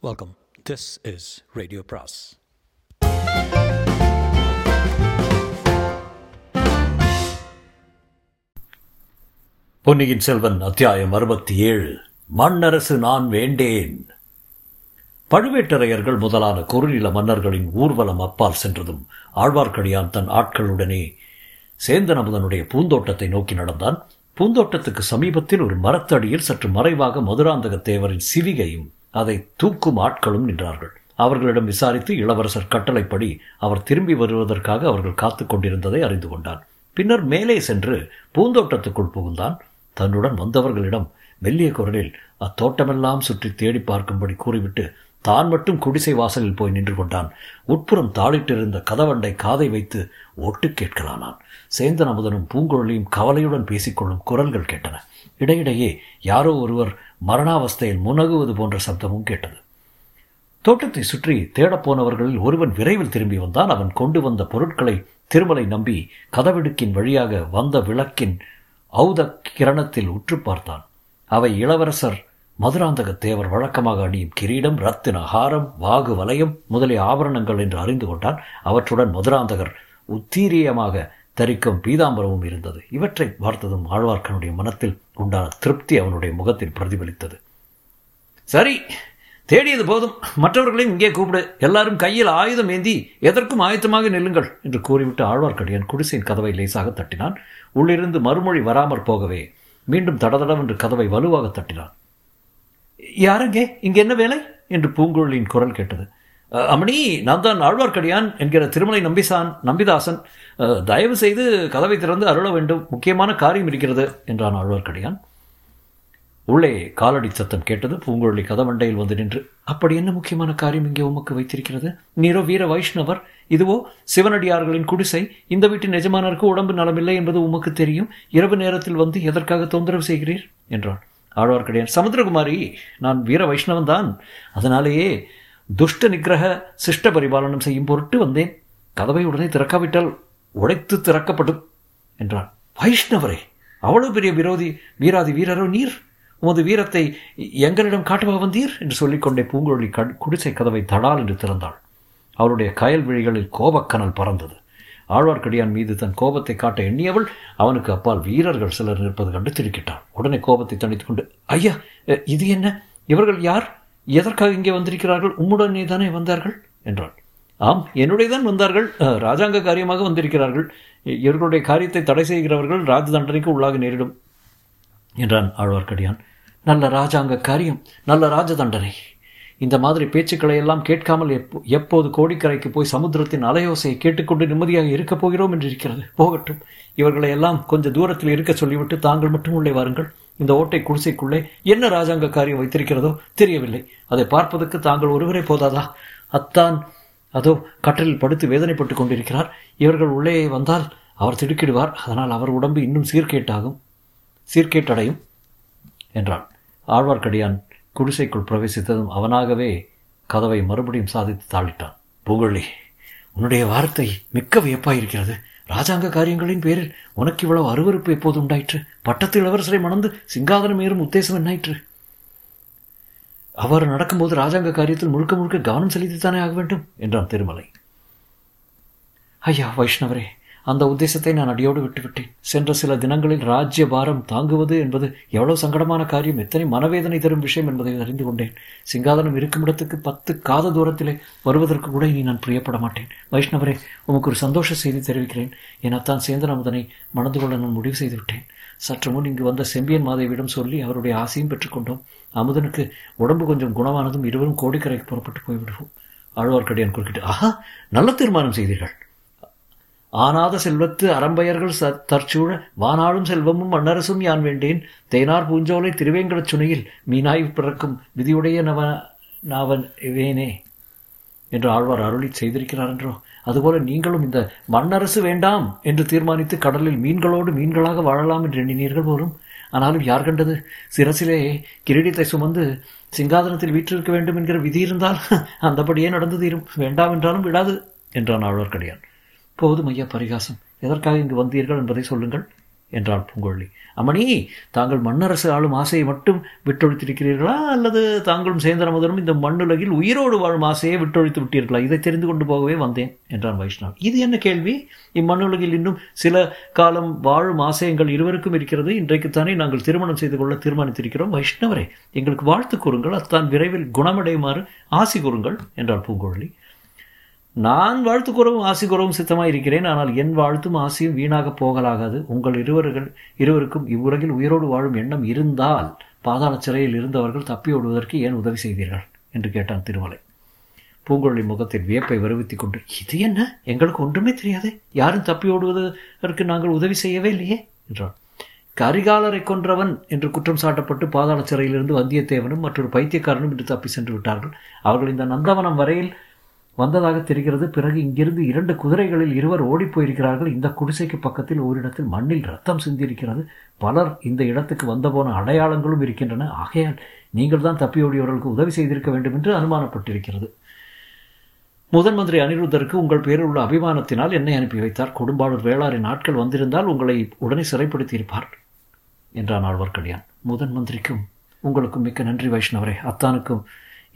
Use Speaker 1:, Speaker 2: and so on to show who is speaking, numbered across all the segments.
Speaker 1: Welcome this is radio பிராஸ்
Speaker 2: பொன்னியின் செல்வன் அத்தியாயம் அறுபத்தி ஏழு மண்ணரசு நான் வேண்டேன். பழுவேட்டரையர்கள் முதலான குறுநில மன்னர்களின் ஊர்வலம் அப்பால் சென்றதும் ஆழ்வார்க்கடியான் தன் ஆட்களுடனே சேந்தன் அமுதனுடைய பூந்தோட்டத்தை நோக்கி நடந்தான். பூந்தோட்டத்துக்கு சமீபத்தில் ஒரு மரத்தடியில் சற்று மறைவாக மதுராந்தக தேவரின் சிவிகையும் அதை தூக்கும் ஆட்களும் நின்றார்கள். அவர்களிடம் விசாரித்து இளவரசர் கட்டளைப்படி அவர் திரும்பி வருவதற்காக அவர்கள் காத்து கொண்டிருந்ததை அறிந்து கொண்டான். பின்னர் மேலே சென்று பூந்தோட்டத்துக்குள் புகுந்தான். தன்னுடன் வந்தவர்களிடம் மெல்லிய குரலில் அத்தோட்டமெல்லாம் சுற்றி தேடி பார்க்கும்படி கூறிவிட்டு தான் மட்டும் குடிசை வாசலில் போய் நின்று கொண்டான். உட்புறம் தாளிட்டிருந்த கதவண்டை காதை வைத்து ஒட்டு கேட்கலானான் சேந்தன் அமுதனும் பூங்குழலியும் கவலையுடன் பேசிக்கொள்ளும் குரல்கள் கேட்டன. இடையிடையே யாரோ ஒருவர் மரணாவஸ்தையில் முனகுவது போன்ற சப்தமும் கேட்டது. தோட்டத்தை சுற்றி தேடப்போனவர்களில் ஒருவன் விரைவில் திரும்பி வந்தான். அவன் கொண்டு வந்த பொருட்களை திருமலை நம்பி கதவிடுக்கின் வழியாக வந்த விளக்கின் ஔத கிரணத்தில் உற்று பார்த்தான். அவை இளவரசர் மதுராந்தக தேவர் வழக்கமாக அணியும் கிரீடம் ரத்தின ஹாரம் வாகு வலயம் முதலிய ஆபரணங்கள் என்று அறிந்து கொண்டான். அவற்றுடன் மதுராந்தகர் உத்தீரியமாக தரிக்கும் பீதாம்பரமும் இருந்தது. இவற்றை பார்த்ததும் ஆழ்வார்க்கனுடைய மனத்தில் உண்டான திருப்தி அவனுடைய முகத்தில் பிரதிபலித்தது. சரி தேடியது போதும். மற்றவர்களையும் இங்கே கூப்பிடு. எல்லாரும் கையில் ஆயுதம் ஏந்தி எதற்கும் ஆயத்தமாக நில்லுங்கள் என்று கூறிவிட்டு ஆழ்வார்க்கடியான் குடிசையின் கதவை லேசாக தட்டினான். உள்ளிருந்து மறுமொழி வராமற் போகவே மீண்டும் தடதடவென்று கதவை வலுவாக தட்டினான். யாருங்கே இங்கே என்ன வேலை? என்று பூங்குழலியின் குரல் கேட்டது. அம்மணி நான் தான் ஆழ்வார்க்கடியான் என்கிற திருமலை நம்பிசான் நம்பிதாசன் தயவு செய்து கதவை திறந்து அருள வேண்டும். முக்கியமான காரியம் இருக்கிறது என்றான் ஆழ்வார்க்கடியான். உள்ளே காலடி சத்தம் கேட்டது. பூங்குழலி கதவண்டையில் வந்து நின்று அப்படி என்ன முக்கியமான காரியம் இங்கே உமக்கு வைத்திருக்கிறது? நீரோ வீர வைஷ்ணவர்? இதுவோ சிவனடியார்களின் குடிசை? இந்த வீட்டின் எஜமானருக்கு உடம்பு நலமில்லை என்பது உமக்கு தெரியும்? இரவு நேரத்தில் வந்து எதற்காக தொந்தரவு செய்கிறீர்? என்றான் ஆழ்வார்க்கடியான். சமுத்திரகுமாரி நான் வீர வைஷ்ணவன் தான் அதனாலேயே துஷ்ட நிகிரக சிஷ்ட பரிபாலனம் செய்யும் பொருட்டு வந்தேன். கதவை உடனே திறக்காவிட்டால் உடைத்து திறக்கப்படும் என்றார் வைஷ்ணவரே அவ்வளவு பெரிய விரோதி வீராதி வீரரோ நீர்? உமது வீரத்தை எங்களிடம் காட்டுவ வந்தீர்? என்று சொல்லிக்கொண்டே பூங்குழலி குடிசை கதவை தடால் என்று திறந்தாள். அவருடைய கயல் விழிகளில் கோபக்கனல் பறந்தது. ஆழ்வார்க்கடியான் மீது தன் கோபத்தை காட்ட எண்ணியவள் அவனுக்கு அப்பால் வீரர்கள் சிலர் நிற்பது கண்டு திருக்கிட்டான் உடனே கோபத்தை தணித்துக்கொண்டு ஐயா இது என்ன? இவர்கள் யார்? எதற்காக இங்கே வந்திருக்கிறார்கள்? உம்முடனே தானே வந்தார்கள்? என்றாள் ஆம் என்னுடைய தான் வந்தார்கள் ராஜாங்க காரியமாக வந்திருக்கிறார்கள். இவர்களுடைய காரியத்தை தடை செய்கிறவர்கள் ராஜ தண்டனைக்கு உள்ளாக நேரிடும் என்றான் ஆழ்வார்க்கடியான். நல்ல ராஜாங்க காரியம் நல்ல ராஜ தண்டனை இந்த மாதிரி பேச்சுக்களை எல்லாம் கேட்காமல் எப்போ எப்போது கோடிக்கரைக்கு போய் சமுத்திரத்தின் அலையோசையை கேட்டுக்கொண்டு நிம்மதியாக இருக்கப் போகிறோம் என்று இருக்கிறது போகட்டும் இவர்களை எல்லாம் கொஞ்சம் தூரத்தில் இருக்க சொல்லிவிட்டு தாங்கள் மட்டும் உள்ளே வாருங்கள். இந்த ஓட்டை குடிசைக்குள்ளே என்ன ராஜாங்க காரியம் வைத்திருக்கிறதோ தெரியவில்லை. அதை பார்ப்பதற்கு தாங்கள் ஒருவரே போதாதா? அத்தான் அதோ கட்டலில் படுத்து வேதனைப்பட்டுக் கொண்டிருக்கிறார். இவர்கள் உள்ளே வந்தால் அவர் திடுக்கிடுவார். அதனால் அவர் உடம்பு இன்னும் சீர்கேட்டாகும். சீர்கேட்டடையும் என்றான். ஆழ்வார்க்கடியான் குடிசைக்குள் பிரவேசித்ததும் அவனாகவே கதவை மறுபடியும் சாதித்து தாளிட்டான். பூங்கொழி உன்னுடைய வார்த்தை மிக்க வியப்பாயிருக்கிறது ராஜாங்க காரியங்களின் பேரில் உனக்கு இவ்வளவு அருவறுப்பு எப்போது உண்டாயிற்று? பட்டத்து இளவரசரை மணந்து சிங்காதனம் ஏறும் உத்தேசம் என்னாயிற்று? அவர் நடக்கும்போது ராஜாங்க காரியத்தில் முழுக்க முழுக்க கவனம் செலுத்தித்தானே ஆக வேண்டும்? என்றான் திருமலை. ஐயா வைஷ்ணவரே அந்த உத்தேசத்தை நான் அடியோடு விட்டுவிட்டேன். சென்ற சில தினங்களில் ராஜ்ய பாரம் தாங்குவது என்பது எவ்வளவு சங்கடமான காரியம் எத்தனை மனவேதனை தரும் விஷயம் என்பதை அறிந்து கொண்டேன். சிங்காதனம் இருக்கும் இடத்துக்கு பத்து காத தூரத்திலே வருவதற்கு கூட இனி நான் பிரியப்பட மாட்டேன். வைஷ்ணவரே உமக்கு ஒரு சந்தோஷ செய்தி தெரிவிக்கிறேன். எனத்தான் சேந்தன் அமுதனை மணந்து கொள்ள நான் முடிவு செய்து விட்டேன். சற்று முன் இங்கு வந்த செம்பியன் மாதேவியிடம் சொல்லி அவருடைய ஆசையும் பெற்றுக்கொண்டோம் அமுதனுக்கு உடம்பு கொஞ்சம் குணமானதும் இருவரும் கோடிக்கரைக்கு புறப்பட்டு போய்விடுவோம். ஆழ்வார்க்கடியான் குறுக்கிட்டு ஆஹா நல்ல தீர்மானம் செய்தீர்கள். ஆனாத செல்வத்து அறம்பயர்கள் தற்சூழ வானாளும் செல்வமும் மன்னரசும் யான் வேண்டேன்? தேனார் பூஞ்சோலை திருவேங்கடச் சுனையில் மீனாய் பிறக்கும் விதியுடைய நவ நாவன் வேனே என்று ஆழ்வார் அருளி செய்திருக்கிறார் என்றோ. அதுபோல நீங்களும் இந்த மண்ணரசு வேண்டாம் என்று தீர்மானித்து கடலில் மீன்களோடு மீன்களாக வாழலாம் என்று எண்ணினீர்கள் போலும். ஆனாலும் யார் கண்டது? சிரசிலே கிரீடத்தை சுமந்து சிங்காதனத்தில் வீற்றிருக்க வேண்டும் என்கிற விதி இருந்தால் அந்தபடியே நடந்து தீரும். வேண்டாம் என்றாலும் விடாது என்றான் ஆழ்வார்க்கடியான். போதும் ஐயா பரிகாசம். எதற்காக இங்கு வந்தீர்கள் என்பதை சொல்லுங்கள் என்றாள் பூங்கொழி அம்மணி தாங்கள் மன்னரசு ஆளும் ஆசையை மட்டும் விட்டொழித்திருக்கிறீர்களா? அல்லது தாங்களும் சேந்தன முதலும் இந்த மண்ணுலகில் உயிரோடு வாழும் ஆசையை விட்டொழித்து விட்டீர்களா? இதை தெரிந்து கொண்டு போகவே வந்தேன் என்றான் வைஷ்ணவ் இது என்ன கேள்வி? இம்மண்ணுலகில் இன்னும் சில காலம் வாழும் ஆசையங்கள் இருவருக்கும் இருக்கிறது. இன்றைக்குத்தானே நாங்கள் திருமணம் செய்து கொள்ள தீர்மானித்திருக்கிறோம். வைஷ்ணவரே எங்களுக்கு வாழ்த்து கூறுங்கள் அத்தான் விரைவில் குணமடையுமாறு ஆசி கூறுங்கள் என்றாள் பூங்கொழி நான் வாழ்த்து கூறவும் ஆசி கூறவும் சித்தமாக இருக்கிறேன். ஆனால் என் வாழ்த்தும் ஆசையும் வீணாக போகலாகாது. உங்கள் இருவர்கள் இருவருக்கும் இவ்வுலகில் உயிரோடு வாழும் எண்ணம் இருந்தால் பாதாள சிறையில் இருந்தவர்கள் தப்பி ஓடுவதற்கு ஏன் உதவி செய்தீர்கள்? என்று கேட்டான் திருமலை. பூங்குழலி முகத்தில் வியப்பை வருவித்துக் கொண்டு இது என்ன? எங்களுக்கு ஒன்றுமே தெரியாதே. யாரும் தப்பி ஓடுவதற்கு நாங்கள் உதவி செய்யவே இல்லையே? என்றான். கரிகாலரை கொன்றவன் என்று குற்றம் சாட்டப்பட்டு பாதாள சிறையிலிருந்து வந்தியத்தேவனும் மற்றொரு பைத்தியக்காரனும் இன்று தப்பி சென்று விட்டார்கள். அவர்கள் இந்த நந்தவனம் வரையில் வந்ததாக தெரிகிறது. பிறகு இங்கிருந்து இரண்டு குதிரைகளில் இருவர் ஓடிப் போயிருக்கிறார்கள் இந்த குடிசைக்கு பக்கத்தில் ஓரிடத்தில் மண்ணில் ரத்தம் சிந்தியிருக்கிறது. பலர் இந்த இடத்துக்கு வந்தபோன அடையாளங்களும் இருக்கின்றன. ஆகையால் நீங்கள் தான் தப்பியோடியவர்களுக்கு உதவி செய்திருக்க வேண்டும் என்று அனுமானப்பட்டிருக்கிறது. முதன் மந்திரி அனிருத்தருக்கு உங்கள் பேரில் உள்ள அபிமானத்தினால் என்னை அனுப்பி வைத்தார். கொடும்பாளூர் வேளாரின் நாட்கள் வந்திருந்தால் உங்களை உடனே சிறைப்படுத்தியிருப்பார் என்றான் ஆழ்வார்க்கடியான். முதன் மந்திரிக்கும் உங்களுக்கும் மிக்க நன்றி வைஷ்ணவரே. அத்தானுக்கும்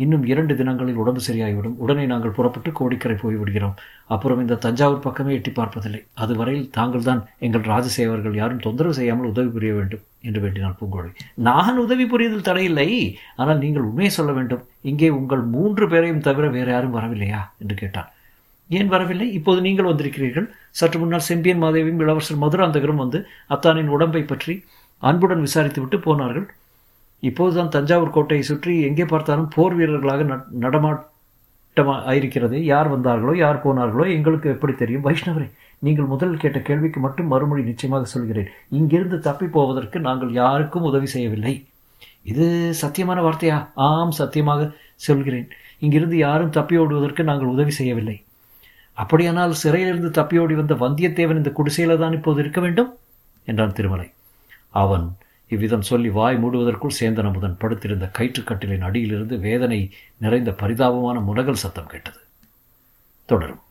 Speaker 2: இன்னும் இரண்டு தினங்களில் உடம்பு சரியாகிவிடும். உடனே நாங்கள் புறப்பட்டு கோடிக்கரை போய்விடுகிறோம். அப்புறம் இந்த தஞ்சாவூர் பக்கமே எட்டி பார்ப்பதில்லை. அதுவரையில் தாங்கள் தான் எங்கள் ராஜசேவர்கள் யாரும் தொந்தரவு செய்யாமல் உதவி புரிய வேண்டும் என்று வேண்டினால் பூங்கோழி. நான் உதவி புரியதில் தடையில்லை. ஆனால் நீங்கள் உண்மையை சொல்ல வேண்டும். இங்கே உங்கள் மூன்று பேரையும் தவிர வேறு யாரும் வரவில்லையா? என்று கேட்டான் ஏன் வரவில்லை? இப்போது நீங்கள் வந்திருக்கிறீர்கள். சற்று முன்னால் செம்பியன் மாதேவியும் இளவரசர் மதுராந்தகரும் வந்து அத்தானின் உடம்பை பற்றி அன்புடன் விசாரித்துவிட்டு போனார்கள். இப்போதுதான் தஞ்சாவூர் கோட்டையை சுற்றி எங்கே பார்த்தாலும் போர் வீரர்களாக நடமாட்டமா ஆயிருக்கிறது. யார் வந்தார்களோ யார் போனார்களோ எங்களுக்கு எப்படி தெரியும்? வைஷ்ணவரே நீங்கள் முதல் கேட்ட கேள்விக்கு மட்டும் மறுமொழி நிச்சயமாக சொல்கிறேன். இங்கிருந்து தப்பி போவதற்கு நாங்கள் யாருக்கும் உதவி செய்யவில்லை. இது சத்தியமான வார்த்தையா? ஆம் சத்தியமாக சொல்கிறேன். இங்கிருந்து யாரும் தப்பி ஓடுவதற்கு நாங்கள் உதவி செய்யவில்லை. அப்படியானால் சிறையிலிருந்து தப்பியோடி வந்த வந்தியத்தேவன் இந்த குடிசையில் தான் இப்போது இருக்க வேண்டும்? என்றான் திருமலை. அவன் இவ்விதம் சொல்லி வாய் மூடுவதற்குள் சேந்தன் அமுதன் படுத்திருந்த கயிற்றுக்கட்டிலின் அடியிலிருந்து வேதனை நிறைந்த பரிதாபமான முனகல் சத்தம் கேட்டது. தொடரும்.